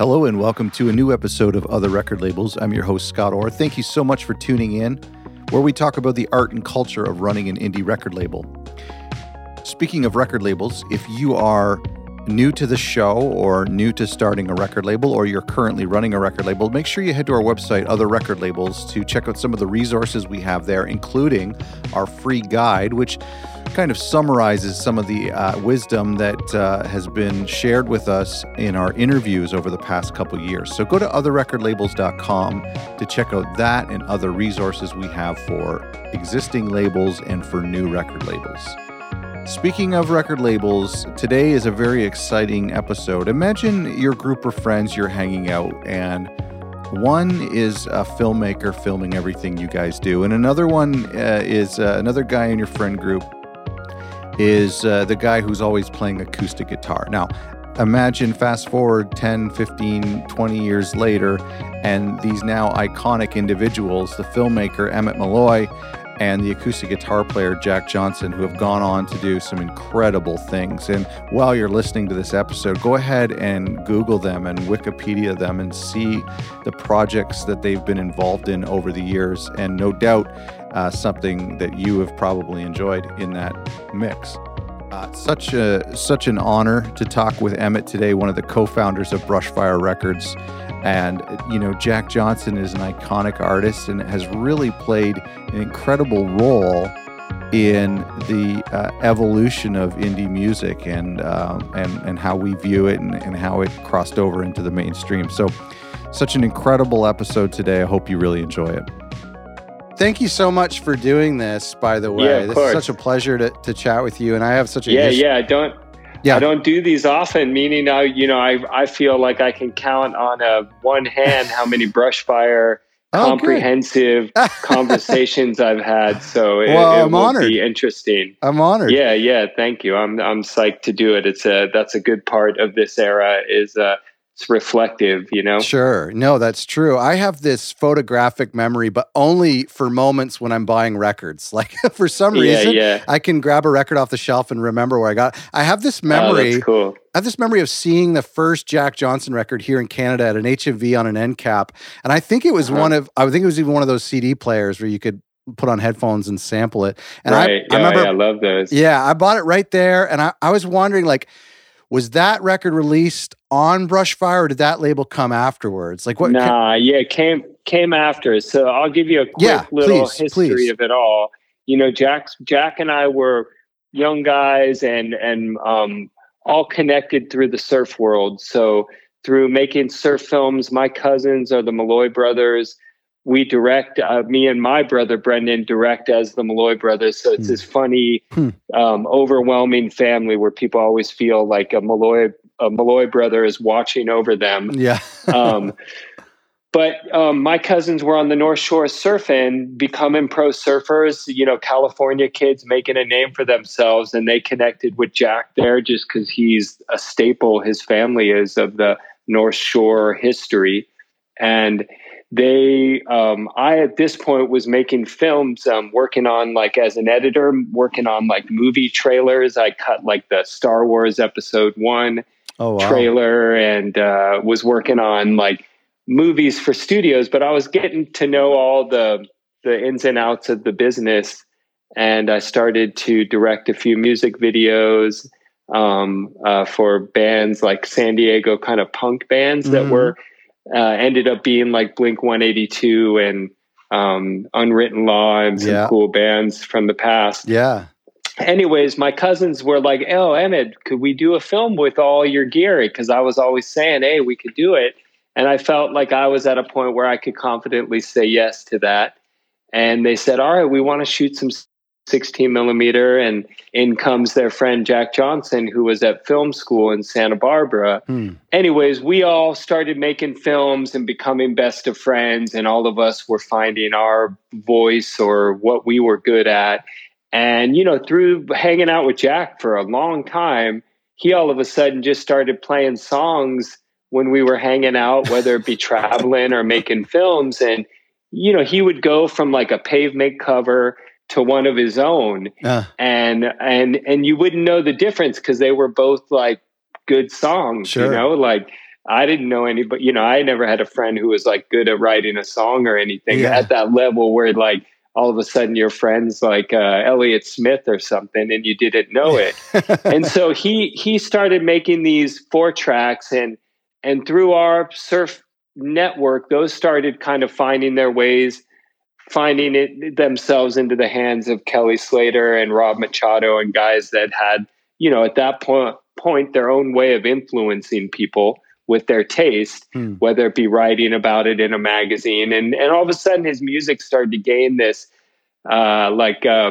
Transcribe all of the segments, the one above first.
Hello and welcome to a new episode of Other Record Labels. I'm your host, Scott Orr. Thank you so much for tuning in, where we talk about the art and culture of running an indie record label. Speaking of record labels, if you are new to the show or new to starting a record label or you're currently running a record label, make sure you head to our website, Other Record Labels, to check out some of the resources we have there, including our free guide, which kind of summarizes some of the uh, wisdom that uh, has been shared with us in our interviews over the past couple years. So go to otherrecordlabels.com to check out that and other resources we have for existing labels and for new record labels. Speaking of record labels, today is a very exciting episode. Imagine your group of friends you're hanging out, and one is a filmmaker filming everything you guys do, and another one uh, is uh, another guy in your friend group is uh, the guy who's always playing acoustic guitar. Now, imagine fast forward 10, 15, 20 years later, and these now iconic individuals, the filmmaker Emmett Malloy and the acoustic guitar player Jack Johnson, who have gone on to do some incredible things. And while you're listening to this episode, go ahead and Google them and Wikipedia them and see the projects that they've been involved in over the years. And no doubt, uh, something that you have probably enjoyed in that mix. Uh, such a such an honor to talk with Emmett today, one of the co-founders of Brushfire Records. And, you know, Jack Johnson is an iconic artist and has really played an incredible role in the uh, evolution of indie music and, um, and, and how we view it and, and how it crossed over into the mainstream. So, such an incredible episode today. I hope you really enjoy it. Thank you so much for doing this, by the way. Yeah, this course. is such a pleasure to, to chat with you. And I have such a yeah, his- yeah. I don't Yeah. I don't do these often. Meaning, I you know I I feel like I can count on a one hand how many Brushfire Oh, comprehensive conversations I've had. So it, Well, it will honored. be interesting. I'm honored. Yeah, yeah. Thank you. I'm I'm psyched to do it. It's a that's a good part of this era. Is uh, it's reflective. You know. Sure. No, that's true. I have this photographic memory, but only for moments when I'm buying records. Like for some reason, yeah. I can grab a record off the shelf and remember where I got. it. I have this Oh, memory. that's cool. I have this memory of seeing the first Jack Johnson record here in Canada at an HMV on an end cap, and I think it was Uh-huh. one of. I think it was even one of those CD players where you could put on headphones and sample it. And right. I, I remember, yeah, I love those. yeah, I bought it right there, and I, I was wondering, like, was that record released on Brushfire, or did that label come afterwards? Like, what? Nah, yeah, it came came after. So I'll give you a quick Yeah, little please, history please. of it all. You know, Jack Jack and I were young guys and and um, all connected through the surf world. So through making surf films, my cousins are the Malloy brothers. We direct, uh, me and my brother Brendan direct as the Malloy brothers. So it's Hmm. this funny, Hmm. um, overwhelming family where people always feel like a Malloy a Malloy brother is watching over them Yeah. um, but um, my cousins were on the North Shore surfing, becoming pro surfers. You know, California kids making a name for themselves, and they connected with Jack there just because he's a staple. His family is of the North Shore history, and they. Um, I at this point was making films, um, working on like as an editor, working on like movie trailers. I cut like the Star Wars Episode One Oh wow. trailer and uh, was working on like movies for studios but i was getting to know all the the ins and outs of the business and i started to direct a few music videos um, uh, for bands like san diego kind of punk bands that Mhm. were uh, ended up being like blink 182 and um, unwritten law and some Yeah. cool bands from the past Yeah. anyways, my cousins were like, "Oh, Emmett, could we do a film with all your gear?" Because I was always saying, "Hey, we could do it," and I felt like I was at a point where I could confidently say yes to that. And they said, "All right, we want to shoot some 16 millimeter." And in comes their friend Jack Johnson, who was at film school in Santa Barbara. Hmm. Anyways, we all started making films and becoming best of friends, and all of us were finding our voice or what we were good at. And, you know, through hanging out with Jack for a long time, he all of a sudden just started playing songs when we were hanging out, whether it be traveling or making films. And, you know, he would go from like a pavement cover to one of his own Uh, and and and you wouldn't know the difference because they were both like good songs Sure. you know like I didn't know anybody, you know, I never had a friend who was like good at writing a song or anything Yeah. at that level where like all of a sudden your friends like uh, Elliott Smith or something and you didn't know it. and so he he started making these four tracks and and through our surf network those started kind of finding their ways finding it themselves into the hands of Kelly Slater and Rob Machado and guys that had you know at that point point their own way of influencing people with their taste Hmm. whether it be writing about it in a magazine and and all of a sudden his music started to gain this uh like uh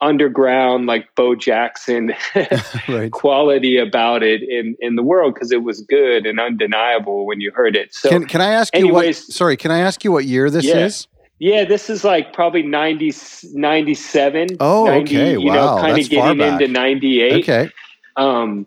underground like Bo Jackson right. quality about it in in the world because it was good and undeniable when you heard it. So can can I ask you what? Sorry, can I ask you what year this Yeah. is? Yeah, this is like probably 90, 97. Oh, 90, okay. You Wow, know, kind of getting into 98. Okay. Um,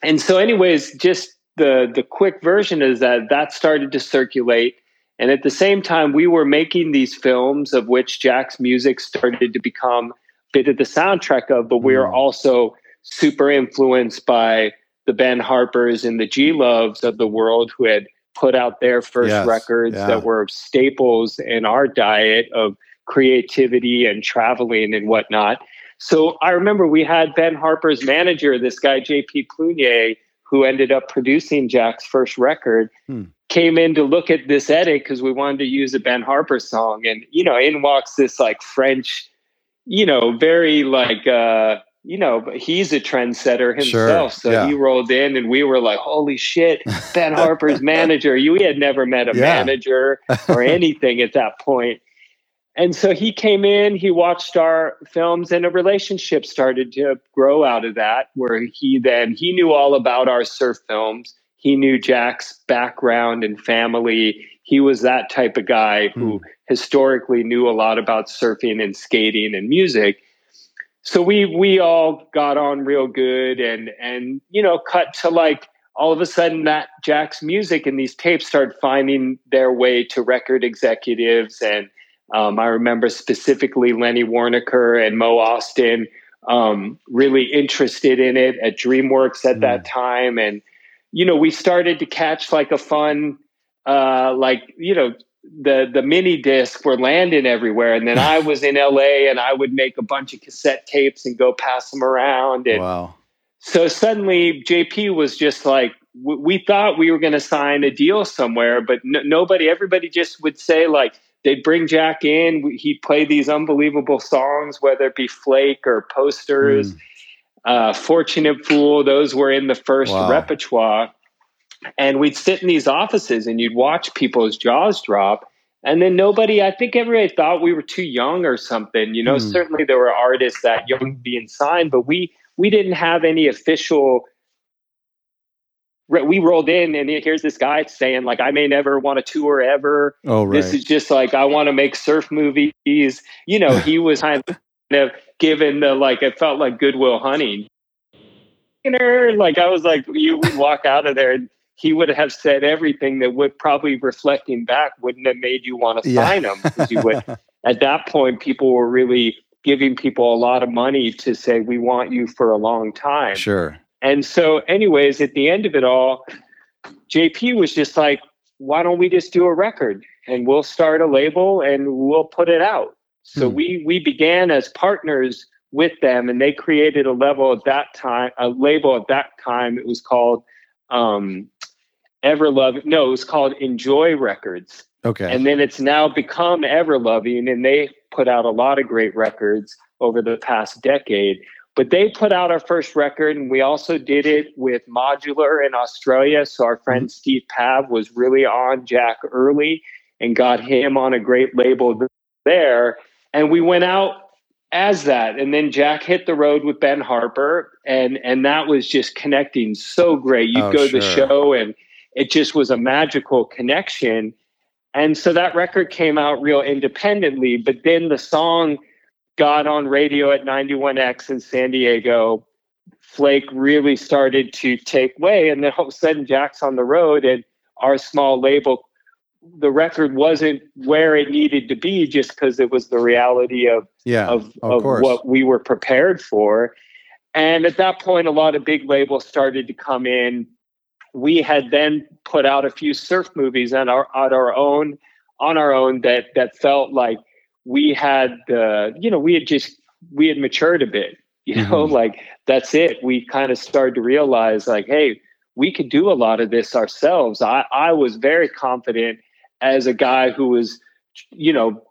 and so, anyways, just the the quick version is that that started to circulate, and at the same time, we were making these films of which Jack's music started to become a bit of the soundtrack of, but we were Mm. also super influenced by the Ben Harpers and the G Loves of the world who had put out their first Yes, records yeah. that were staples in our diet of creativity and traveling and whatnot. So I remember we had Ben Harper's manager, this guy JP Plunier, who ended up producing Jack's first record, Hmm. came in to look at this edit because we wanted to use a Ben Harper song, and you know, in walks this like French, you know, very like uh, you know, but he's a trendsetter Sure, himself. So yeah. he rolled in, and we were like, "Holy shit, Ben Harper's manager!" You we had never met a Yeah. manager or anything at that point. And so he came in, he watched our films, and a relationship started to grow out of that. Where he then he knew all about our surf films. He knew Jack's background and family. He was that type of guy who hmm. historically knew a lot about surfing and skating and music. So we we all got on real good, and and you know, cut to like all of a sudden that Jack's music and these tapes started finding their way to record executives. And um, I remember specifically Lenny Waronker and Mo Ostin um, really interested in it at DreamWorks at that time, and you know we started to catch like a fun, uh, like you know the the mini disc were landing everywhere, and then I was in LA and I would make a bunch of cassette tapes and go pass them around, and Wow. so suddenly JP was just like w- we thought we were going to sign a deal somewhere, but n- nobody, everybody just would say like they'd bring Jack in, he'd play these unbelievable songs, whether it be Flake or Posters, Mm. uh, Fortunate Fool. Those were in the first Wow. repertoire, and we'd sit in these offices and you'd watch people's jaws drop. And then nobody, I think everybody thought we were too young or something. You know, Hmm. certainly there were artists that young being signed, but we we didn't have any official we rolled in and here's this guy saying like i may never want to tour ever Oh, right. this is just like i want to make surf movies you know he was kind of given the like it felt like goodwill hunting like i was like you would walk out of there and he would have said everything that would probably reflecting back wouldn't have made you want to Yeah. sign him 'cause you would at that point people were really giving people a lot of money to say we want you for a long time sure. and so, anyways, at the end of it all, JP was just like, why don't we just do a record and we'll start a label and we'll put it out? So Hmm. we we began as partners with them and they created a level at that time, a label at that time. It was called um Everlove. No, it was called Enjoy Records. Okay. And then it's now become Everloving, and they put out a lot of great records over the past decade. But they put out our first record, and we also did it with Modular in Australia. So our friend mm-hmm. Steve Pav was really on Jack early and got him on a great label there. And we went out as that. And then Jack hit the road with Ben Harper, and and that was just connecting so great. You'd Oh, go to the show, and it just was a magical connection. And so that record came out real independently, but then the song got on radio at 91X in San Diego. Flake really started to take way, and then all of a sudden Jack's on the road, and our small label, the record wasn't where it needed to be just because it was the reality of yeah. of, of of what we were prepared for. And at that point, a lot of big labels started to come in. We had then put out a few surf movies on our on our own on our own that that felt like we had uh, you know we had just we had matured a bit you know mm-hmm. like that's it we kind of started to realize like hey we could do a lot of this ourselves i i was very confident as a guy who was you know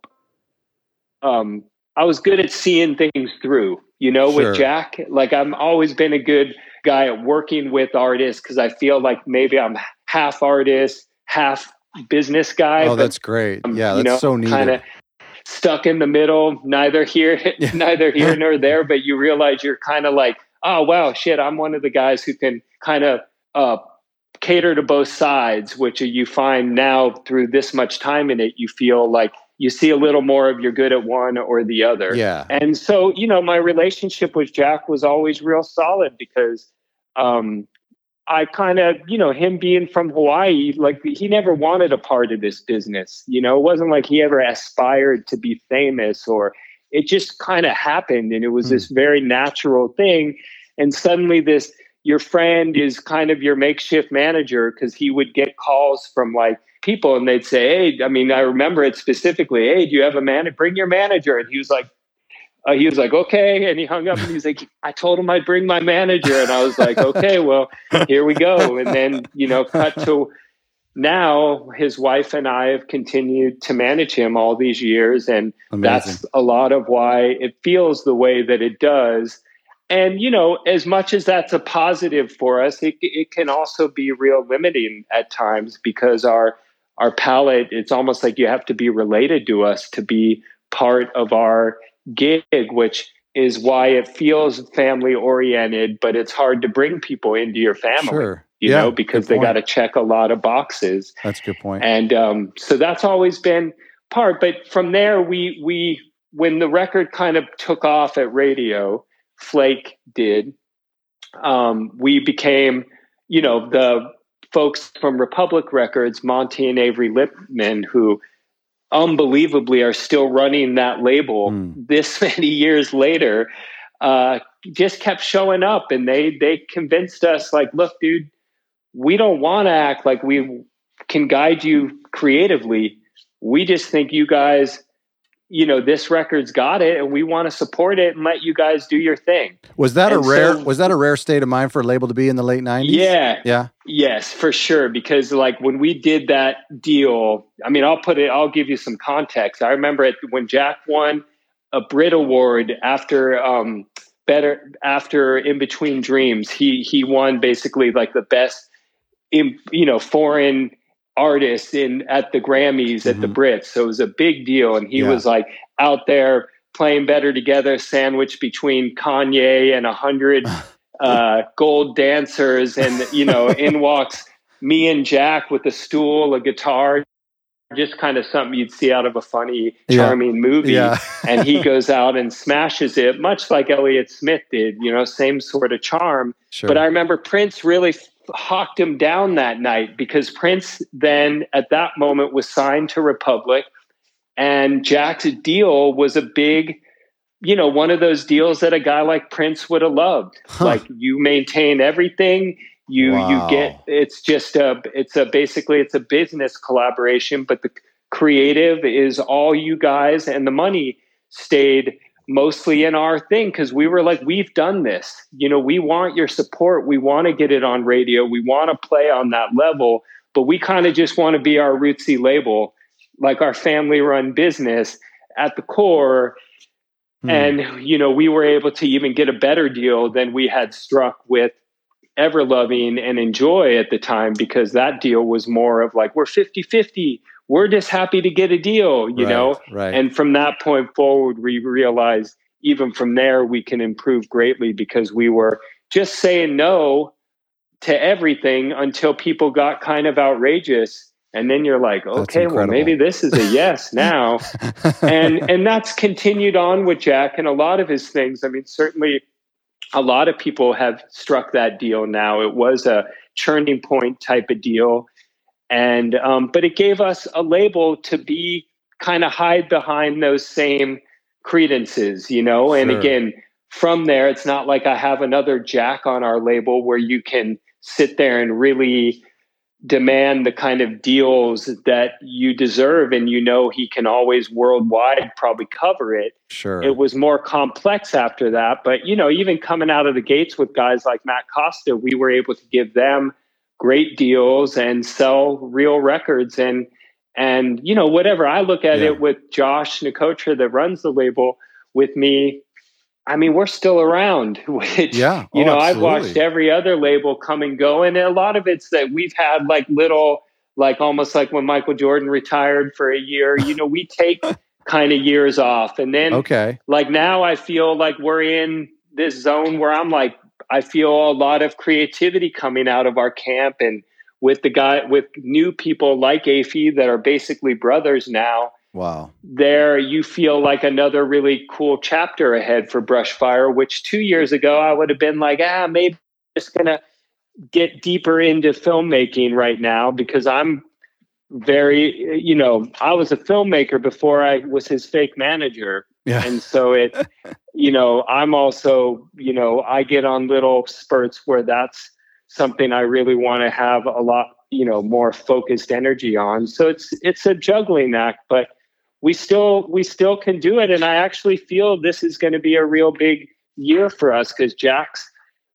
um i was good at seeing things through you know sure. with jack like i'm always been a good guy at working with artists because i feel like maybe i'm half artist half business guy oh that's great yeah that's you know, so neat kind of stuck in the middle, neither here, yeah. neither here nor there. But you realize you're kind of like, oh wow, shit, I'm one of the guys who can kind of uh, cater to both sides. Which you find now through this much time in it, you feel like you see a little more of you're good at one or the other. Yeah. And so you know, my relationship with Jack was always real solid because um, I kind of, you know, him being from Hawaii, like he never wanted a part of this business. You know, it wasn't like he ever aspired to be famous or it just kind of happened and it was mm. this very natural thing. And suddenly this your friend is kind of your makeshift manager because he would get calls from like people and they'd say, Hey, I mean, I remember it specifically, hey, do you have a man? Bring your manager. And he was like, uh, he was like, okay. And he hung up and he's like, I told him I'd bring my manager. And I was like, okay, well, here we go. And then, you know, cut to now his wife and I have continued to manage him all these years. And Amazing. that's a lot of why it feels the way that it does. And, you know, as much as that's a positive for us, it, it can also be real limiting at times because our, our palette, it's almost like you have to be related to us to be part of our gig, which is why it feels family oriented, but it's hard to bring people into your family. Sure. You yeah, know, because they got to check a lot of boxes. That's a good point. And um, so that's always been part. But from there, we we when the record kind of took off at radio, Flake did. Um, we became, you know, the folks from Republic Records, Monty and Avery Lipman, who unbelievably are still running that label mm. this many years later uh, just kept showing up and they they convinced us like look dude we don't want to act like we can guide you creatively we just think you guys you know this record's got it and we want to support it and let you guys do your thing. Was that and a rare so, was that a rare state of mind for a label to be in the late 90s yeah. Yeah. Yes for sure because like when we did that deal i mean i'll put it i'll give you some context. I remember it when jack won a brit award after um better after in between dreams he he won basically like the best in you know foreign artist in at the Grammys mm-hmm. at the mm-hmm. Brits. So it was a big deal. And he yeah. was like out there playing better together, sandwiched between Kanye and a hundred uh, gold dancers. And, you know, in walks me and Jack with a stool, a guitar, just kind of something you'd see out of a funny, charming yeah. movie. Yeah. and he goes out and smashes it, much like Elliott Smith did, you know, same sort of charm. Sure. But I remember Prince really hawked him down that night because Prince then at that moment was signed to Republic and Jack's deal was a big you know one of those deals that a guy like Prince would have loved huh. like you maintain everything you wow. you get it's just a it's a basically it's a business collaboration but the creative is all you guys and the money stayed mostly in our thing because we were like, we've done this. You know, we want your support. We want to get it on radio. We want to play on that level, but we kind of just want to be our rootsy label, like our family run business at the core. Hmm. And, you know, we were able to even get a better deal than we had struck with Everloving and Enjoy at the time because that deal was more of like, we're 50 50 we're just happy to get a deal, you right, know? Right. And from that point forward, we realized even from there, we can improve greatly because we were just saying no to everything until people got kind of outrageous. And then you're like, okay, well, maybe this is a yes now. and and that's continued on with Jack and a lot of his things. I mean, certainly a lot of people have struck that deal now. It was a churning point type of deal and um, but it gave us a label to be kind of hide behind those same credences you know? And again from there it's not like i have another jack on our label where you can sit there and really demand the kind of deals that you deserve and you know he can always worldwide probably cover it. Sure. It was more complex after that but you know even coming out of the gates with guys like matt costa we were able to give them great deals and sell real records. And and you know whatever i look at Yeah. it with josh nicotra that runs the label with me. I mean we're still around which Yeah. you Oh, know i've watched every other label come and go. And a lot of it's that we've had like little like almost like when michael jordan retired for a year you know we take kind of years off. And then okay. like now I feel like we're in this zone where I'm like I feel a lot of creativity coming out of our camp and with the guy with new people like Afi that are basically brothers now. Wow. There you feel like another really cool chapter ahead for Brushfire which 2 years ago I would have been like ah maybe I'm just going to get deeper into filmmaking right now because I'm very you know I was a filmmaker before I was his fake manager yeah. And so it you know i'm also you know i get on little spurts where that's something i really want to have a lot you know more focused energy on. So it's it's a juggling act but we still we still can do it. And i actually feel this is going to be a real big year for us because jack's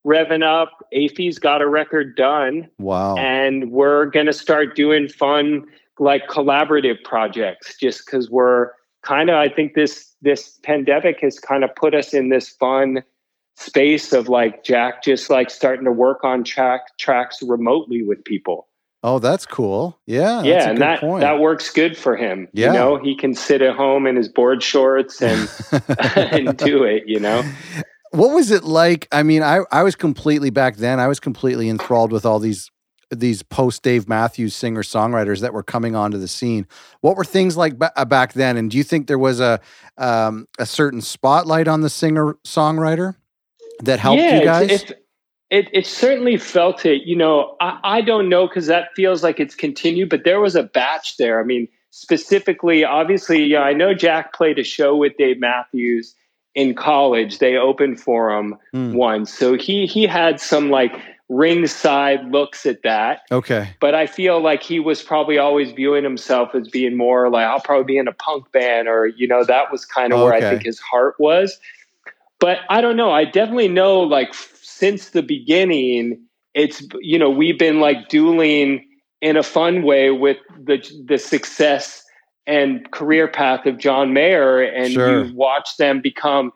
revving up afi's got a record done. Wow. And we're going to start doing fun like collaborative projects just because we're kind of i think this this pandemic has kind of put us in this fun space of like jack just like starting to work on track tracks remotely with people. Oh that's cool. Yeah yeah a and that point. that works good for him Yeah. you know? He can sit at home in his board shorts and and do it you know? What was it like? I mean i i was completely back then i was completely enthralled with all these these post dave matthews singer songwriters that were coming onto the scene what were things like uh, back then and do you think there was a um, a certain spotlight on the singer songwriter that helped yeah, you guys It's, it, it, it certainly felt it. You know, I, I don't know because that feels like it's continued, but there was a batch there. I mean, specifically, obviously, you know, I know Jack played a show with Dave Matthews in college. They opened for him Hmm. once, so he he had some like ringside looks at that. okay But I feel like he was probably always viewing himself as being more like I'll probably be in a punk band, or you know, that was kind of where I think his heart was. But I don't know. I definitely know, like since the beginning, it's you know we've been like dueling in a fun way with the the success and career path of John Mayer, and Sure. you've watched them become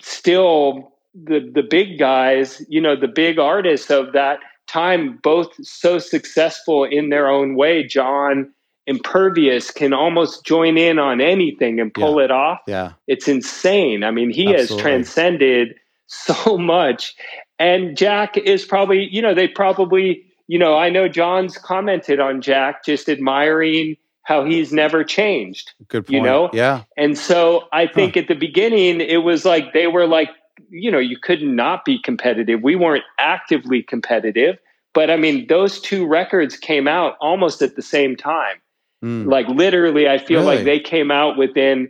still the the big guys, you know, the big artists of that time, both so successful in their own way. John Impervious can almost join in on anything and pull it off. yeah It's insane. I mean, he has transcended so much. And Jack is probably, you know, they probably, you know, I know John's commented on Jack just admiring how he's never changed. good point You know? yeah And so I think at the beginning, it was like they were like, you know, you could not be competitive. We weren't actively competitive. But I mean, those two records came out almost at the same time. Mm. Like literally, I feel Really? like they came out within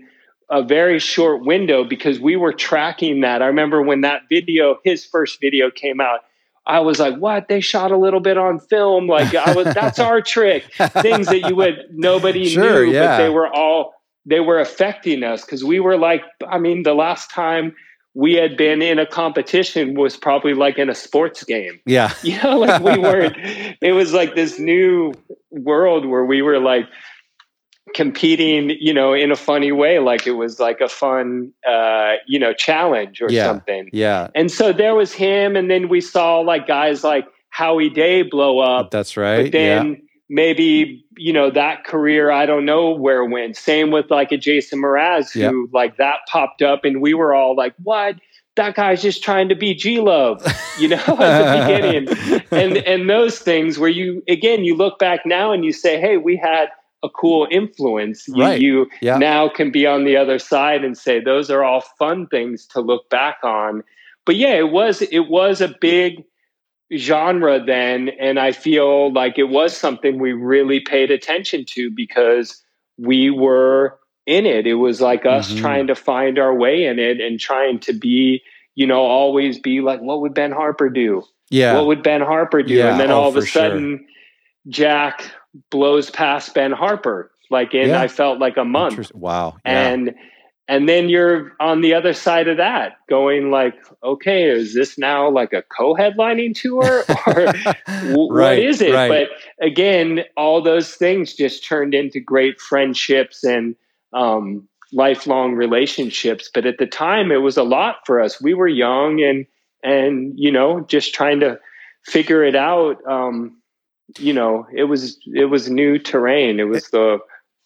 a very short window because we were tracking that. I remember when that video, his first video came out, I was like, what? They shot a little bit on film. Like I was, that's our trick. Things that you would, nobody Sure, knew, yeah. but they were all, they were affecting us because we were like, I mean, the last time we had been in a competition was probably like in a sports game. yeah You know, like we weren't, it was like this new world where we were like competing, you know, in a funny way. Like it was like a fun, uh, you know, challenge or Yeah. something. yeah And so there was him. And then we saw like guys like Howie Day blow up. that's right But then maybe, you know, that career, I don't know where it went. Same with like a Jason Mraz who Yep. like that popped up and we were all like, what? That guy's just trying to be G Love, you know, at the beginning. And and those things where you again you look back now and you say, Hey, we had a cool influence. You, Right. you Yeah. now can be on the other side and say those are all fun things to look back on. But yeah, it was it was a big genre then and i feel like it was something we really paid attention to because we were in it it was like us Mhm. trying to find our way in it and trying to be you know, always be like, what would Ben Harper do? Yeah. What would Ben Harper do? Yeah, and then oh, all of a for sure. sudden, Jack blows past Ben Harper. Like in, Yeah. I felt like a month Wow. Yeah. and and then you're on the other side of that going like okay is this now like a co-headlining tour? Or w- Right, what is it? right. but again all those things just turned into great friendships and um, lifelong relationships. But at the time it was a lot for us. We were young and and you know just trying to figure it out. Um, you know it was it was new terrain. It was the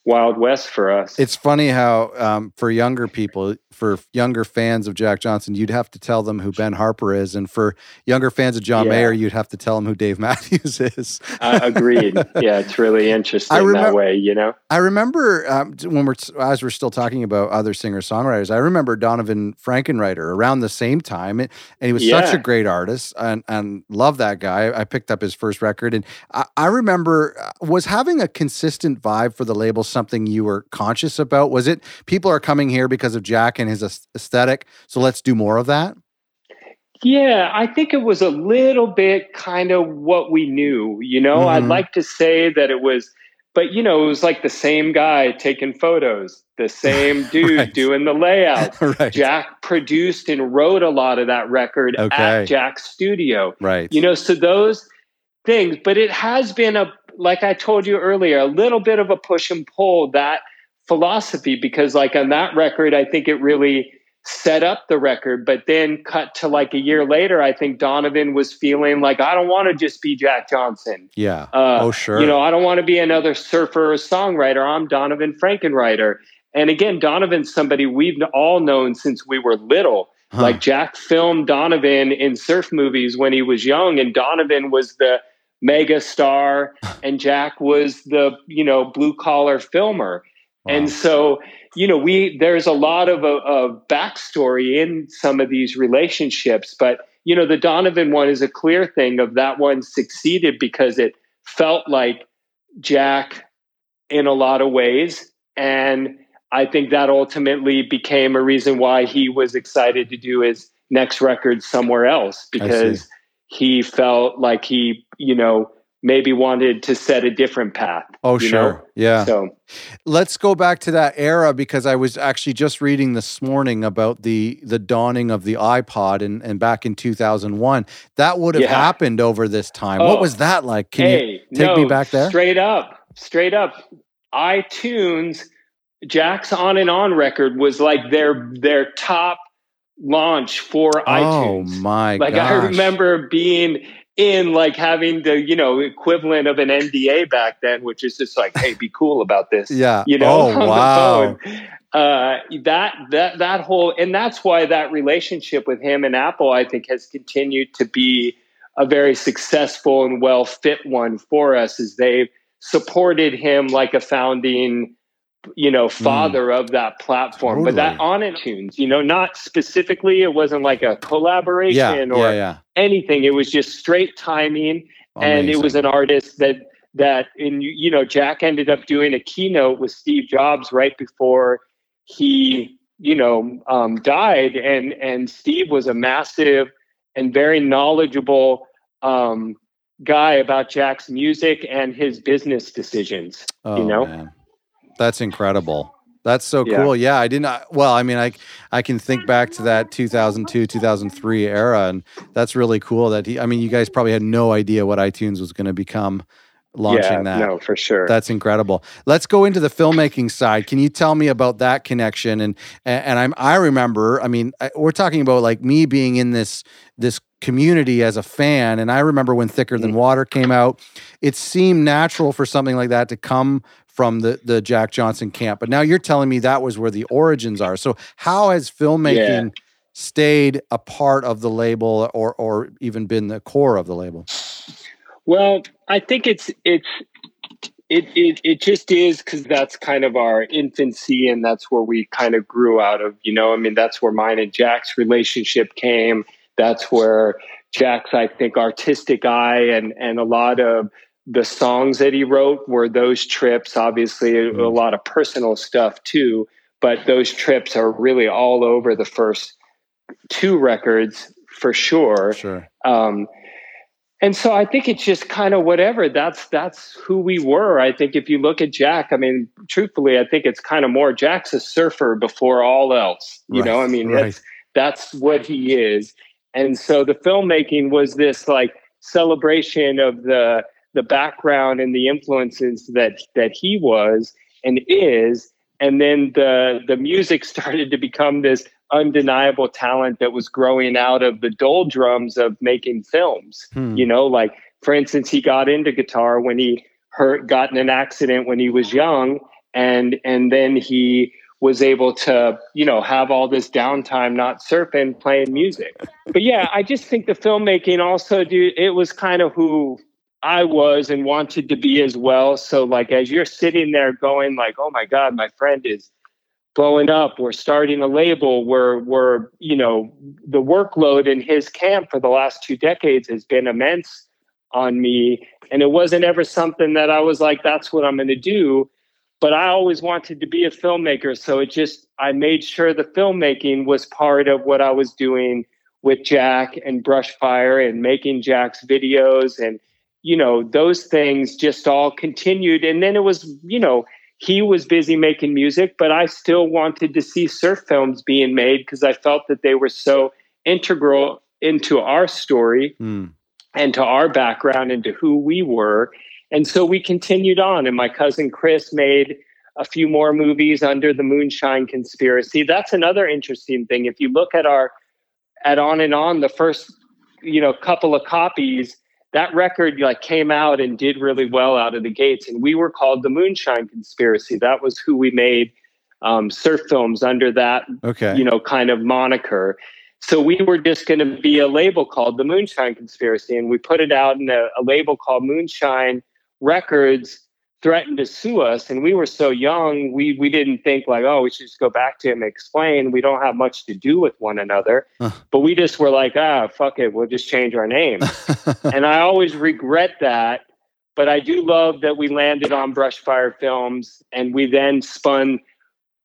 wild west for us It's funny how um, for younger people, for younger fans of Jack Johnson, you'd have to tell them who Ben Harper is, and for younger fans of John Yeah. Mayer, you'd have to tell them who Dave Matthews is. uh, agreed. Yeah, it's really interesting that way. You know. I remember um, when we're as we're still talking about other singer songwriters. I remember Donovan Frankenreiter around the same time, and, he was such a great artist, and and love that guy. I picked up his first record, and I, I remember uh, was having a consistent vibe for the label something you were conscious about. Was it people are coming here because of Jack and his aesthetic, so let's do more of that. Yeah, I think it was a little bit kind of what we knew. You know, I'd Mhm. like to say that it was, but you know, it was like the same guy taking photos, the same dude Right. doing the layout. right, Jack produced and wrote a lot of that record Okay. at Jack's studio. right. you know so those things but it has been a like i told you earlier a little bit of a push and pull that philosophy because like on that record i think it really set up the record but then cut to like a year later i think donovan was feeling like i don't want to just be jack johnson yeah. uh, oh sure. you know i don't want to be another surfer or songwriter i'm donovan frankenreiter and again donovan's somebody we've all known since we were little Huh. like Jack filmed Donovan in surf movies when he was young, and Donovan was the mega star, and Jack was the you know blue collar filmer. Wow. And so you know we there's a lot of a, of backstory in some of these relationships, but you know the Donovan one is a clear thing of that one succeeded because it felt like Jack in a lot of ways and I think that ultimately became a reason why he was excited to do his next record somewhere else because he felt like he, you know, maybe wanted to set a different path. oh sure. know? Yeah. So Let's go back to that era because I was actually just reading this morning about the the dawning of the iPod and, and back in 2001. That would have Yeah. happened over this time. Oh. what was that like? Can you take no, me back there? Straight up, straight up. iTunes, Jack's on and on record was like their their top launch for Oh iTunes. Oh my like gosh. I remember being in like having the you know equivalent of an NDA back then, which is just like, hey, be cool about this. Yeah. You know, Oh on the wow. phone. Uh, that that that whole and that's why that relationship with him and Apple, I think, has continued to be a very successful and well fit one for us. Is they've supported him like a founding you know father of that platform but that Totally. on iTunes you know not specifically it wasn't like a collaboration Yeah. or Yeah. Yeah. anything it was just straight timing and it was an artist that that in you know Jack ended up doing a keynote with Steve Jobs right before he you know um, died and and Steve was a massive and very knowledgeable um, guy about Jack's music and his business decisions Oh, you know? man. That's incredible. That's so Yeah. cool. Yeah, I didn't. Well, I mean, I I can think back to that 2002, 2003 era, and that's really cool. That he. I mean, you guys probably had no idea what iTunes was going to become launching yeah that. no for sure That's incredible. Let's go into the filmmaking side. Can you tell me about that connection? And and, I'm I remember. I mean, I, we're talking about like me being in this this community as a fan, and I remember when Thicker Than Mm. Water came out. It seemed natural for something like that to come from the the Jack Johnson camp. But now you're telling me that was where the origins are. So how has filmmaking stayed a part of the label, or or even been the core of the label? Well, I think it's it's it it, it just is because that's kind of our infancy and that's where we kind of grew out of. You know, I mean, that's where mine and Jack's relationship came. That's where Jack's, I think, artistic eye and and a lot of the songs that he wrote were those trips. Obviously, a, a lot of personal stuff too, but those trips are really all over the first two records for sure. Sure. Um, and so I think it's just kind of whatever. That's that's who we were. I think if you look at Jack, I mean, truthfully, I think it's kind of more Jack's a surfer before all else. You Right, know, I mean, right. that's that's what he is. And so the filmmaking was this like celebration of the the background and the influences that that he was and is. And then the the music started to become this undeniable talent that was growing out of the doldrums of making films Hmm. you know like for instance he got into guitar when he hurt got in an accident when he was young and and then he was able to you know have all this downtime not surfing playing music but yeah i just think the filmmaking also dude it was kind of who i was and wanted to be as well. So like as you're sitting there going like oh my god my friend is blowing up. We're starting a label. We're we're you know the workload in his camp for the last two decades has been immense on me. And it wasn't ever something that i was like that's what i'm going to do. But i always wanted to be a filmmaker. So it just i made sure the filmmaking was part of what i was doing with jack and brushfire and making jack's videos and you know those things just all continued and then it was you know he was busy making music, but I still wanted to see surf films being made because I felt that they were so integral into our story Hmm. and to our background and to who we were. And so we continued on. And my cousin Chris made a few more movies under the Moonshine Conspiracy. That's another interesting thing. If you look at our at On and On, the first you know couple of copies, that record like came out and did really well out of the gates. And we were called the Moonshine Conspiracy. That was who we made um, surf films under that Okay. you know, kind of moniker. So we were just going to be a label called the Moonshine Conspiracy, and we put it out in a, a label called Moonshine Records. Threatened to sue us, and we were so young, we we didn't think like, oh, we should just go back to him and explain. We don't have much to do with one another, Huh. but we just were like, ah, fuck it, we'll just change our name. and I always regret that. But I do love that we landed on Brushfire Films, and we then spun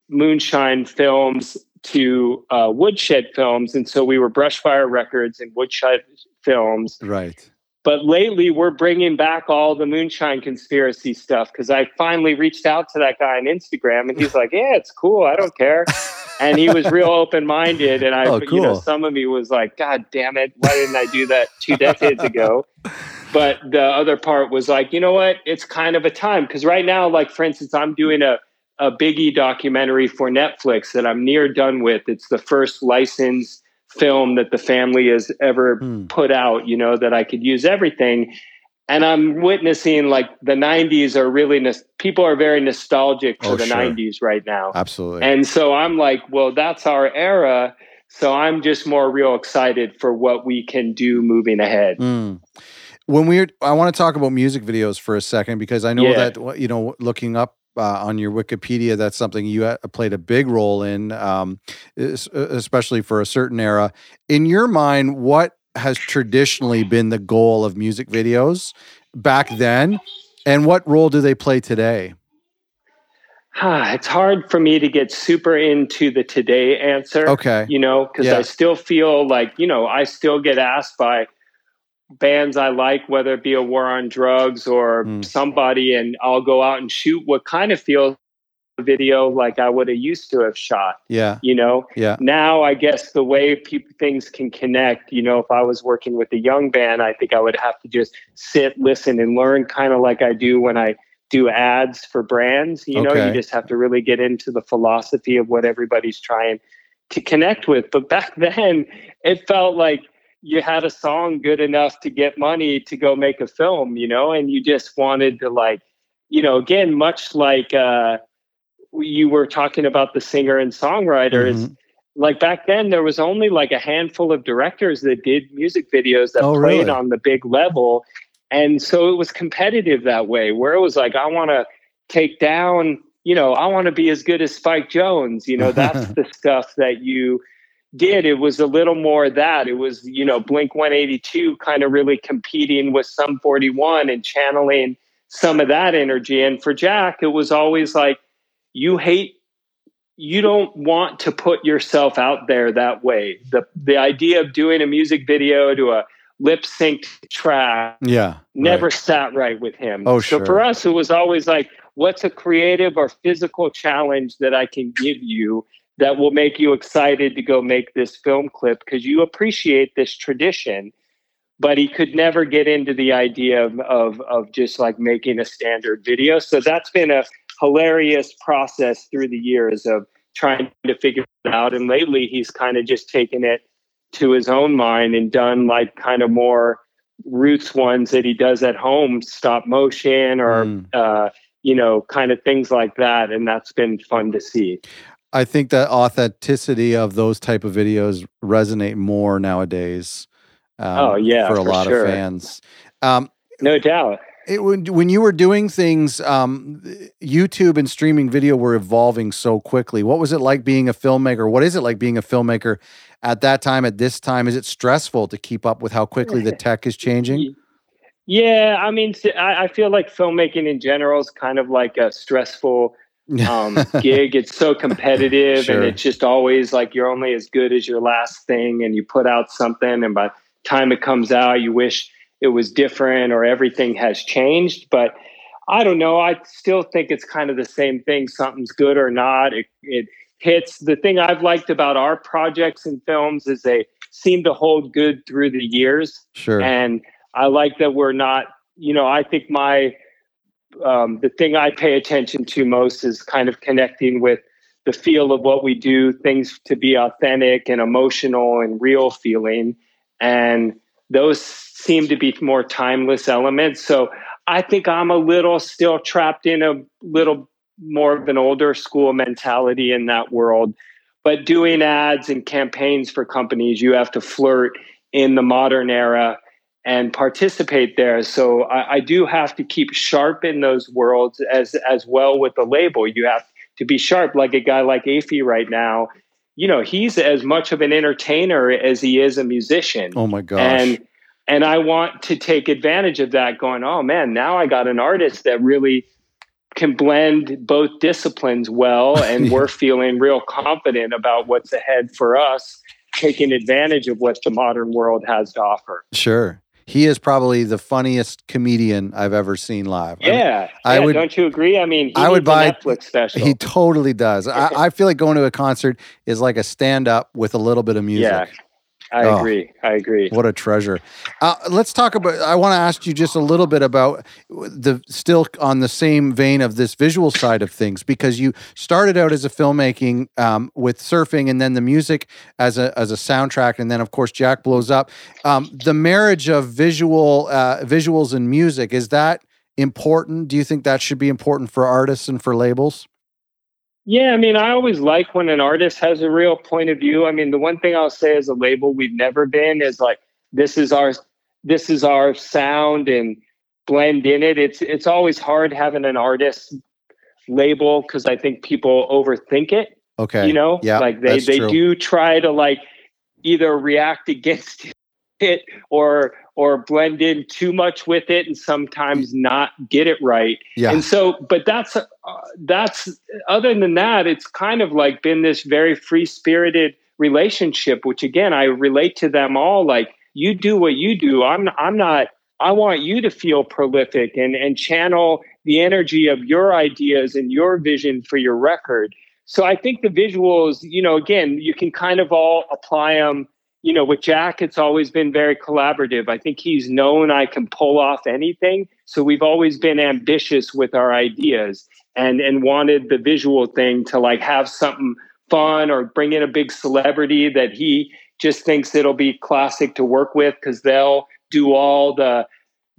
Moonshine Films to uh, Woodshed Films, and so we were Brushfire Records and Woodshed Films. right. But lately, we're bringing back all the Moonshine conspiracy stuff because I finally reached out to that guy on Instagram, and he's like, "Yeah, it's cool. I don't care." And he was real open minded, and I, Oh, you know, some of me was like, "God damn it, why didn't I do that two decades ago?" But the other part was like, you know what? It's kind of a time because right now, like for instance, I'm doing a a Biggie documentary for Netflix that I'm near done with. It's the first licensed film that the family has ever Hmm. put out, you know, that I could use everything. And I'm witnessing like the 90s are really, nos- people are very nostalgic for Oh, the sure. 90s right now. Absolutely. And so I'm like, well, that's our era. So I'm just more real excited for what we can do moving ahead. Mm. When we're, I want to talk about music videos for a second because I know Yeah. that you know, looking up uh, on your Wikipedia, that's something you uh, played a big role in, um, especially for a certain era. In your mind, what has traditionally been the goal of music videos back then, and what role do they play today? It's hard for me to get super into the today answer. Okay. you know, because Yeah. I still feel like, you know, I still get asked by bands I like, whether it be a war on drugs or Mm. somebody, and I'll go out and shoot what kind of feels video like I would have used to have shot, Yeah. you know. Yeah. Now, I guess the way people things can connect, you know, if I was working with a young band, I think I would have to just sit, listen, and learn, kind of like I do when I do ads for brands. You know, you just have to really get into the philosophy of what everybody's trying to connect with. But back then, it felt like you had a song good enough to get money to go make a film, you know, and you just wanted to like, you know, again, much like uh, you were talking about the singer and songwriters. Mhm. Like back then, there was only like a handful of directors that did music videos that Oh, played really? on the big level. And so it was competitive that way, where it was like, I want to take down, you know, I want to be as good as Spike Jonze. You know, that's the stuff that you did. It was a little more that. It was, you know, Blink 182 kind of really competing with Sum 41 and channeling some of that energy. And for Jack, it was always like, you hate you don't want to put yourself out there that way. The the idea of doing a music video to a lip synced track yeah never right. sat right with him. Oh, so sure. for us it was always like what's a creative or physical challenge that I can give you that will make you excited to go make this film clip because you appreciate this tradition but he could never get into the idea of, of, of just like making a standard video. So that's been a hilarious process through the years of trying to figure it out. And lately, he's kind of just taken it to his own mind and done like kind of more roots ones that he does at home, stop motion or, Mm. uh, you know, kind of things like that. And that's been fun to see. I think that authenticity of those type of videos resonate more nowadays. Um, Oh, yeah, for a for lot sure. of fans. Um, No doubt. it, when, when you were doing things, um, YouTube and streaming video were evolving so quickly. What was it like being a filmmaker? What is it like being a filmmaker at that time? At this time, is it stressful to keep up with how quickly the tech is changing? Yeah, I mean, I feel like filmmaking in general is kind of like a stressful um, gig. It's so competitive, Sure. and it's just always like you're only as good as your last thing, and you put out something, and by the time it comes out, you wish it was different or everything has changed. But I don't know. I still think it's kind of the same thing. Something's good or not. It, it hits. The thing I've liked about our projects and films is they seem to hold good through the years. sure. And I like that we're not, you know, I think my, um, the thing I pay attention to most is kind of connecting with the feel of what we do, things to be authentic and emotional and real feeling. And those seem to be more timeless elements. So I think I'm a little still trapped in a little more of an older school mentality in that world. But doing ads and campaigns for companies, you have to flirt in the modern era and participate there. So I, I do have to keep sharp in those worlds as as well with the label. You have to be sharp, like a guy like Afie right now. You know, he's as much of an entertainer as he is a musician oh my gosh. and and I want to take advantage of that going oh man now I got an artist that really can blend both disciplines well and we're feeling real confident about what's ahead for us taking advantage of what the modern world has to offer sure. He is probably the funniest comedian I've ever seen live. I mean, yeah, I would- don't you agree I mean he I would buy- Netflix special He totally does. I, I feel like going to a concert is like a stand up with a little bit of music. yeah I Oh. agree I agree What a treasure. Uh, let's talk about. I want to ask you just a little bit about the still on the same vein of this visual side of things because you started out as a filmmaking um, with surfing and then the music as a as a soundtrack and then of course Jack blows up. Um, the marriage of visual uh, visuals and music is that important? Do you think that should be important for artists and for labels? Yeah, I mean, I always like when an artist has a real point of view. I mean, the one thing I'll say as a label we've never been is like this is our this is our sound and blend in it. It's it's always hard having an artist label because I think people overthink it. Okay. You know, Yeah, like they they true. do try to like either react against it or or blend in too much with it and sometimes not get it right. Yeah. And so, but that's uh, that's other than that, it's kind of like been this very free spirited relationship, which again I relate to them all. Like you do what you do. I'm I'm not. I want you to feel prolific and and channel the energy of your ideas and your vision for your record. So I think the visuals, you know, again, you can kind of all apply them you know, with Jack, it's always been very collaborative. I think he's known I can pull off anything. So we've always been ambitious with our ideas and and wanted the visual thing to like have something fun or bring in a big celebrity that he just thinks it'll be classic to work with because they'll do all the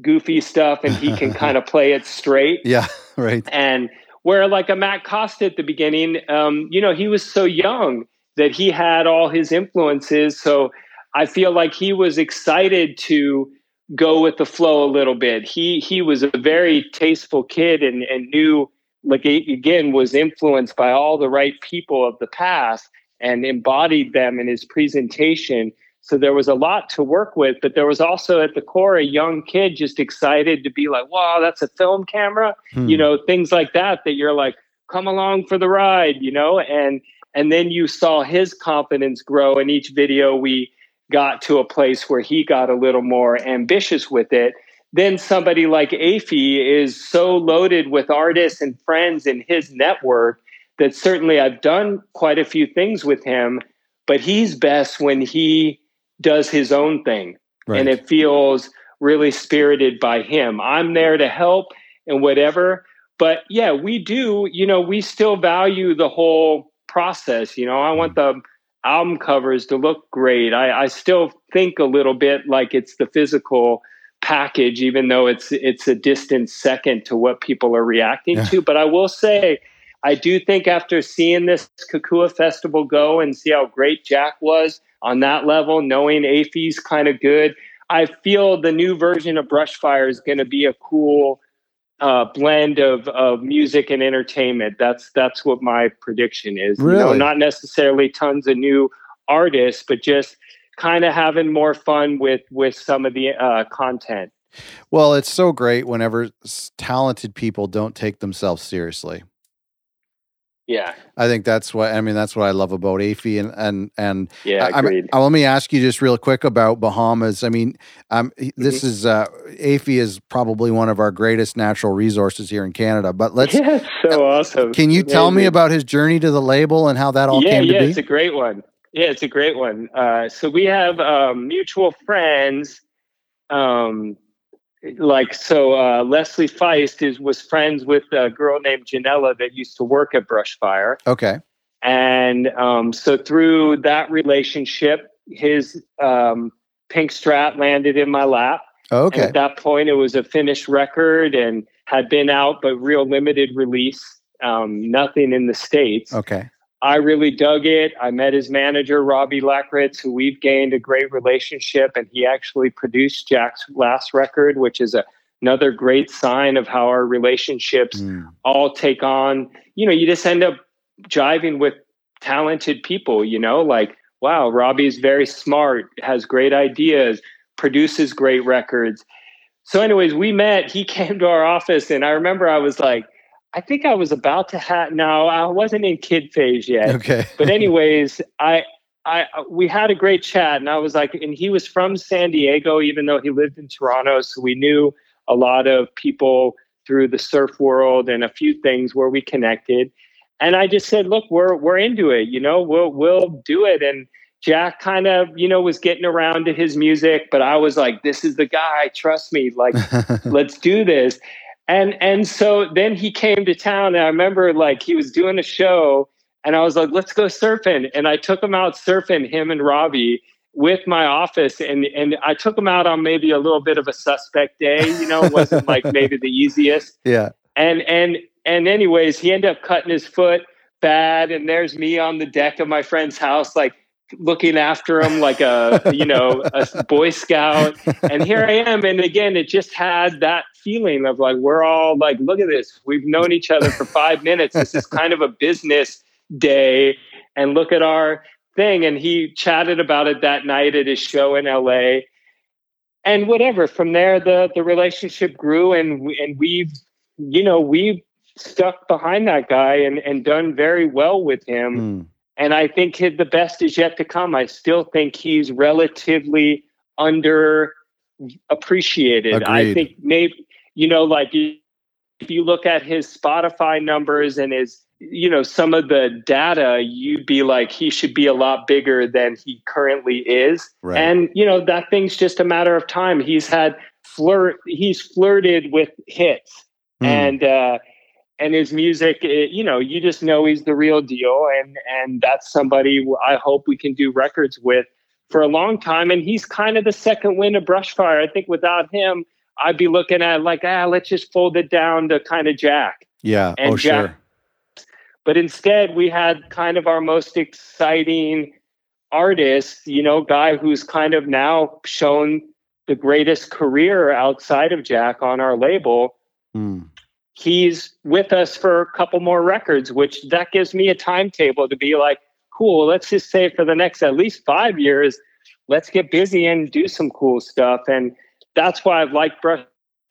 goofy stuff and he can kind of play it straight. Yeah. Right. And where like a Matt Costa at the beginning, um, you know, he was so young that he had all his influences. So I feel like he was excited to go with the flow a little bit. He he was a very tasteful kid and, and knew like again was influenced by all the right people of the past and embodied them in his presentation. So there was a lot to work with, but there was also at the core a young kid just excited to be like, wow, that's a film camera Hmm. you know things like that that you're like come along for the ride, you know, and and then you saw his confidence grow in each video we got to a place where he got a little more ambitious with it. Then somebody like Afie is so loaded with artists and friends in his network that certainly I've done quite a few things with him, but he's best when he does his own thing. Right. And it feels really spirited by him. I'm there to help and whatever. But yeah, we do, you know, we still value the whole process. You know, I want mm. the album covers to look great. I, I still think a little bit like it's the physical package, even though it's it's a distant second to what people are reacting yeah. to. But I will say, I do think after seeing this Kokua Festival go and see how great Jack was on that level, knowing Afie's kind of good, I feel the new version of Brushfire is going to be a cool uh, blend of, of music and entertainment. That's that's what my prediction is. Really? You know, not necessarily tons of new artists, but just kind of having more fun with with some of the uh, content. Well, it's so great whenever talented people don't take themselves seriously. Yeah, I think that's what I mean. That's what I love about Afie and and and yeah. Agreed. I, I, let me ask you just real quick about Bahamas. I mean, um, this mm-hmm. is uh, Afie is probably one of our greatest natural resources here in Canada. But let's yeah, so uh, awesome. Can you tell me about his journey to the label and how that all yeah, came yeah, to be? Yeah, it's a great one. Yeah, it's a great one. Uh, so we have um, mutual friends. Um, like so uh, leslie feist is was friends with a girl named janella that used to work at brushfire okay. And um, so through that relationship his um, pink strat landed in my lap. Okay. And at that point it was a finished record and had been out but real limited release um, nothing in the states. Okay I really dug it. I met his manager, Robbie Lackritz, who we've gained a great relationship, and he actually produced Jack's last record, which is a, another great sign of how our relationships mm. all take on. You know, you just end up jiving with talented people, you know, like, wow, Robbie's very smart, has great ideas, produces great records. So, anyways, we met. He came to our office, and I remember I was like, I think I was about to have. No, I wasn't in kid phase yet. Okay. but anyways, I, I, we had a great chat, and I was like, and he was from San Diego, even though he lived in Toronto, so we knew a lot of people through the surf world and a few things where we connected. And I just said, look, we're we're into it. You know, we'll we'll do it. And Jack kind of, you know, was getting around to his music, but I was like, this is the guy. Trust me. Like, let's do this and and so then he came to town and i remember like he was doing a show and i was like let's go surfing. And i took him out surfing him and robbie with my office and and i took him out on maybe a little bit of a suspect day you know it wasn't like maybe the easiest. Yeah. And and and anyways he ended up cutting his foot bad and there's me on the deck of my friend's house like looking after him like a you know a boy scout. And here i am. And again it just had that feeling of like we're all like look at this. We've known each other for five minutes. This is kind of a business day. And look at our thing. And he chatted about it that night at his show in la and whatever from there the the relationship grew and and we've you know we've stuck behind that guy and and done very well with him. Mm and I think the best is yet to come. I still think he's relatively under appreciated. I think maybe, you know, like if you look at his Spotify numbers and his, you know, some of the data, you'd be like, he should be a lot bigger than he currently is. Right. And, you know, that thing's just a matter of time. He's had flirt, he's flirted with hits. Mm. And, uh, and his music it, you know you just know he's the real deal and and that's somebody i hope we can do records with for a long time and he's kind of the second wind of brushfire i think without him i'd be looking at like ah let's just fold it down to kind of jack. Yeah and oh jack, sure. But instead we had kind of our most exciting artist you know guy who's kind of now shown the greatest career outside of jack on our label. Mm he's with us for a couple more records, which that gives me a timetable to be like, cool, let's just say for the next at least five years, let's get busy and do some cool stuff. And that's why I've liked Brush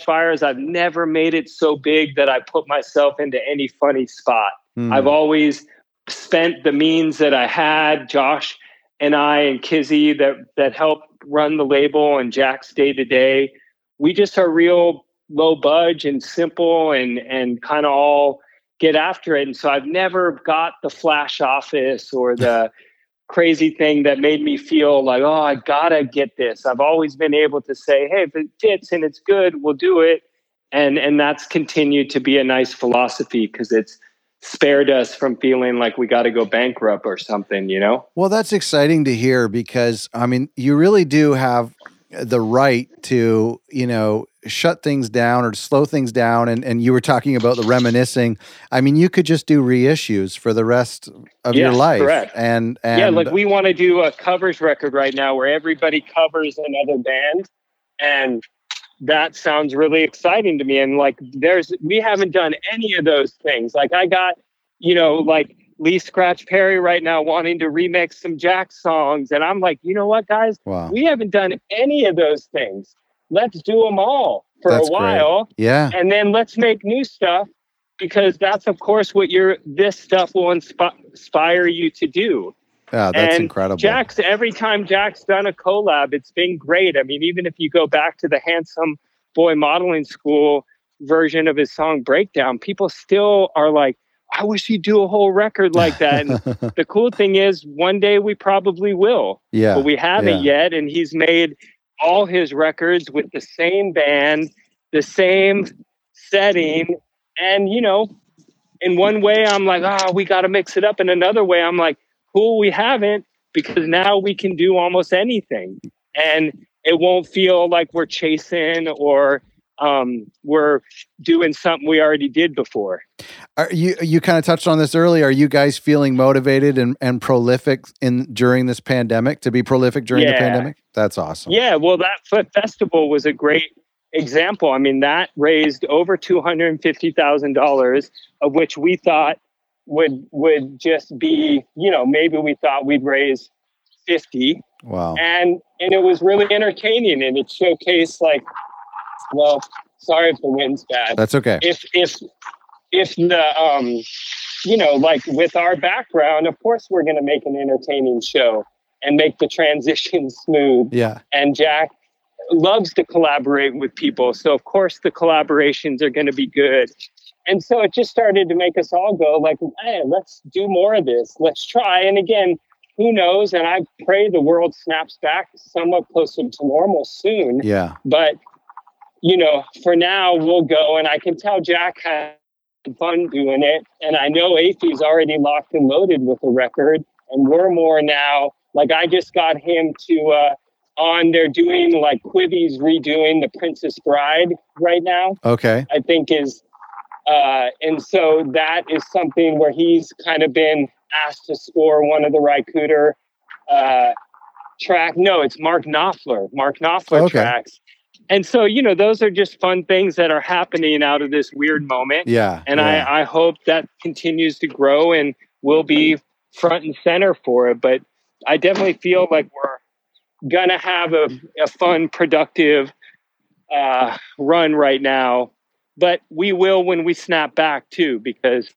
fires, I've never made it so big that I put myself into any funny spot. Mm. I've always spent the means that I had, Josh and I and Kizzy that that helped run the label and Jack's day to day. We just are real low budge and simple and and kind of all get after it. And so I've never got the flash office or the crazy thing that made me feel like, oh, I gotta get this. I've always been able to say, hey, if it fits and it's good, we'll do it. And and that's continued to be a nice philosophy because it's spared us from feeling like we got to go bankrupt or something, you know? Well, that's exciting to hear because I mean, you really do have the right to, you know, shut things down or slow things down and and you were talking about the reminiscing. I mean, you could just do reissues for the rest of Yeah, your life. correct. And and yeah, like we want to do a covers record right now where everybody covers another band. And that sounds really exciting to me. And like, there's, we haven't done any of those things. Like, I got, you know, like Lee Scratch Perry right now wanting to remix some Jack songs. And I'm like, you know what, guys? wow. We haven't done any of those things. Let's do them all for That's a great. while Yeah. and then let's make new stuff because that's of course what your this stuff will inspi- inspire you to do Yeah, that's and incredible. jack's every time jack's done a collab it's been great i mean even if you go back to the handsome boy modeling school version of his song breakdown people still are like i wish you'd do a whole record like that and the cool thing is one day we probably will yeah. but we haven't yeah. yet. And he's made all his records with the same band, the same setting. And, you know, in one way, I'm like, oh, we got to mix it up. In another way, I'm like, cool, we haven't because now we can do almost anything. And it won't feel like we're chasing or um, we're doing something we already did before. Are you you kind of touched on this earlier. Are you guys feeling motivated and, and prolific in during this pandemic to be prolific during the pandemic? That's awesome. Yeah, well, that fe- festival was a great example. I mean, that raised over two hundred and fifty thousand dollars, of which we thought would would just be, you know, maybe we thought we'd raise fifty, Wow. and and it was really entertaining, and it showcased like, well, sorry if the wind's bad. That's okay. if if if the um you know like with our background of course we're going to make an entertaining show and make the transition smooth. Yeah. and jack loves to collaborate with people so of course the collaborations are going to be good. And so it just started to make us all go like man let's do more of this. Let's try. And again who knows? And i pray the world snaps back somewhat closer to normal soon. Yeah. but you know, for now we'll go, and I can tell Jack had fun doing it, and I know Afie's already locked and loaded with the record, and we're more now. Like I just got him to uh, on. They're doing like Quibi's redoing the Princess Bride right now. Okay. I think is, uh, and so that is something where he's kind of been asked to score one of the Ry Cooder uh, track. No, it's Mark Knopfler. Mark Knopfler Okay. tracks. And so, you know, those are just fun things that are happening out of this weird moment. Yeah. And yeah. I, I hope that continues to grow and we'll be front and center for it. But I definitely feel like we're to have a, a fun, productive uh, run right now. But we will when we snap back too, because,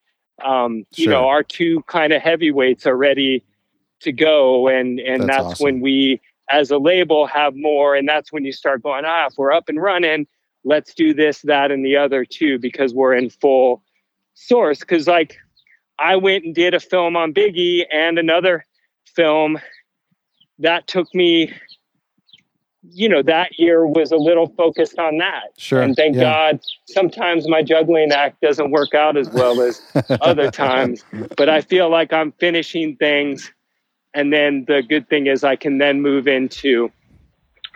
um, you Sure. know, our two kind of heavyweights are ready to go. And, and That's that's, awesome. when we, as a label, have more. And that's when you start going, ah, if we're up and running, let's do this, that, and the other too, because we're in full source. Because, like, I went and did a film on Biggie and another film that took me, you know, that year was a little focused on that. Sure. And thank yeah. God sometimes my juggling act doesn't work out as well as other times. But I feel like I'm finishing things. And then the good thing is I can then move into,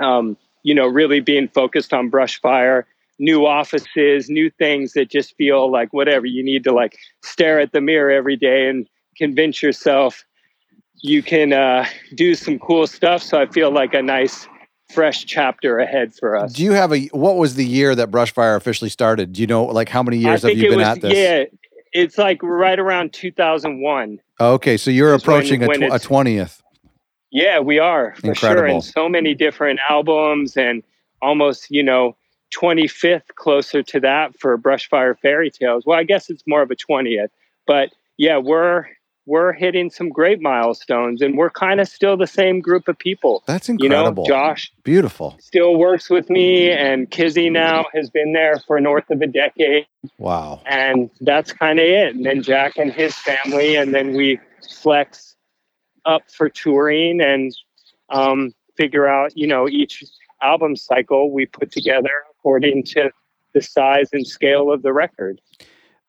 um, you know, really being focused on Brushfire, new offices, new things that just feel like whatever you need to like stare at the mirror every day and convince yourself you can uh, do some cool stuff. So I feel like a nice fresh chapter ahead for us. Do you have a what was the year that Brushfire officially started? Do you know like how many years have you been was, at this? Yeah, it's like right around 2001. Okay, so you're Is when- approaching a tw- a twentieth. Yeah, we are for sure. Incredible. And so many different albums and almost, you know, 25th closer to that for Brushfire Fairy Tales. Well, I guess it's more of a 20th, but yeah, we're we're hitting some great milestones and we're kind of still the same group of people. That's incredible. You know, Josh beautiful still works with me and Kizzy now has been there for north of a decade. Wow. And that's kind of it. And then Jack and his family and then we flex up for touring and um, figure out, you know, each album cycle we put together according to the size and scale of the record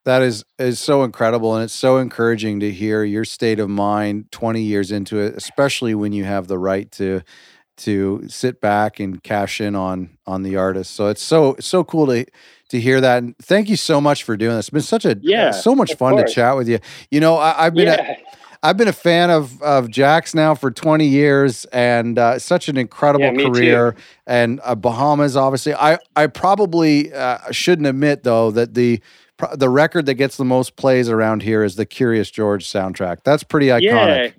that is is so incredible and it's so encouraging to hear your state of mind 20 years into it especially when you have the right to to sit back and cash in on on the artist so it's so so cool to to hear that and thank you so much for doing this it's been such a yeah so much fun course. to chat with you you know I, have been yeah. a, I've been a fan of of Jack's now for 20 years, and uh, such an incredible yeah, career. Too. And uh, Bahamas, obviously, I I probably uh, shouldn't admit though that the the record that gets the most plays around here is the Curious George soundtrack. That's pretty iconic. Yeah.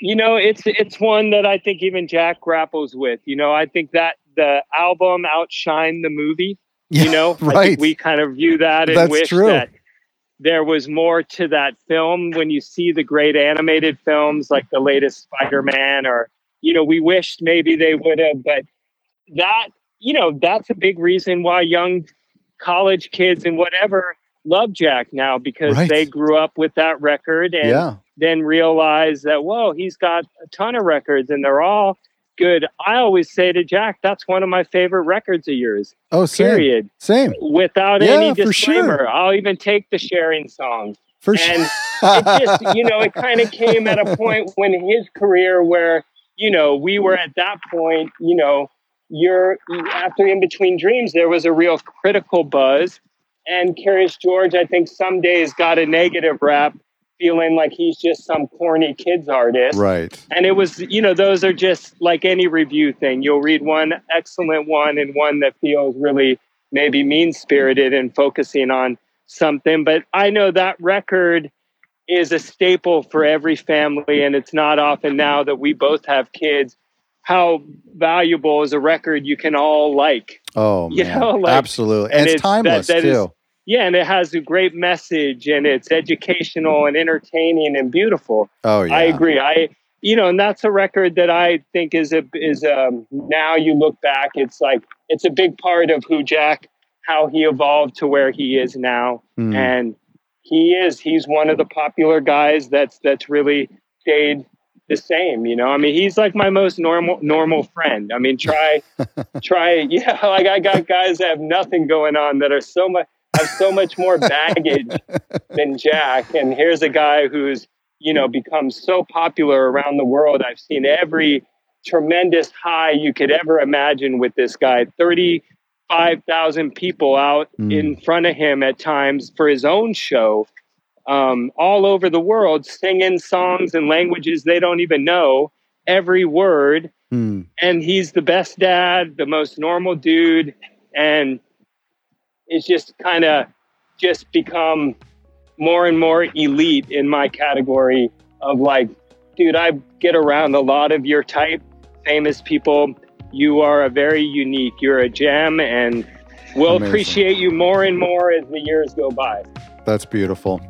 You know, it's it's one that I think even Jack grapples with. You know, I think that the album outshined the movie. Yeah, you know, right. we kind of view that and That's wish true. that there was more to that film when you see the great animated films like the latest Spider-Man or you know, we wished maybe they would have, but that, you know, that's a big reason why young college kids and whatever love Jack now because right. they grew up with that record and yeah. then realize that whoa, he's got a ton of records and they're all good. I always say to Jack, that's one of my favorite records of yours. Oh, same. Period. Same. Without yeah, any disclaimer. Sure. I'll even take the sharing song. For and sure. it just, you know, it kind of came at a point when his career where, you know, we were at that point, you know, you're after in between dreams there was a real critical buzz. And Curious George I think some days got a negative rap feeling like he's just some corny kids artist. Right. And it was you know those are just like any review thing. You'll read one excellent one and one that feels really maybe mean spirited and focusing on something. But I know that record is a staple for every family and it's not often now that we both have kids how valuable is a record you can all like. Oh, you man. know, like, absolutely, and, it's, it's, timeless that, that too. Is, yeah, and it has a great message, and it's educational and entertaining and beautiful. Oh yeah, I agree. I you know, and that's a record that I think is a is um now you look back, it's like it's a big part of who Jack, how he evolved to where he is now, mm. and he is he's one of the popular guys that's that's really stayed the same you know? I mean he's like my most normal normal friend. I mean try try yeah like i got guys that have nothing going on that are so much have so much more baggage than jack. And here's a guy who's you know become so popular around the world. I've seen every tremendous high you could ever imagine with this guy. 35,000 people out Mm. in front of him at times for his own show um, all over the world singing songs in languages they don't even know every word. Mm. And he's the best dad, the most normal dude, and it's just kind of just become more and more elite in my category of like, dude, I get around a lot of your type, famous people. You are a very unique. You're a gem, and we'll Amazing. appreciate you more and more as the years go by. That's beautiful.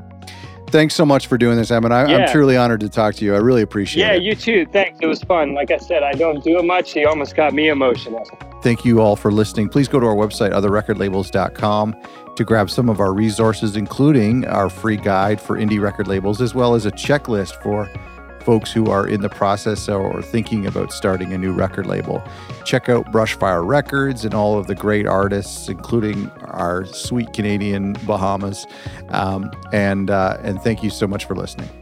Thanks so much for doing this, Emmett. I, Yeah. I'm truly honored to talk to you. I really appreciate Yeah, it. Yeah, you too. Thanks. It was fun. Like I said, I don't do it much. You almost got me emotional. Thank you all for listening. Please go to our website, otherrecordlabels.com, to grab some of our resources, including our free guide for indie record labels, as well as a checklist for folks who are in the process or thinking about starting a new record label. Check out Brushfire Records and all of the great artists, including our sweet Canadian Bahamas. Um, and uh, and thank you so much for listening.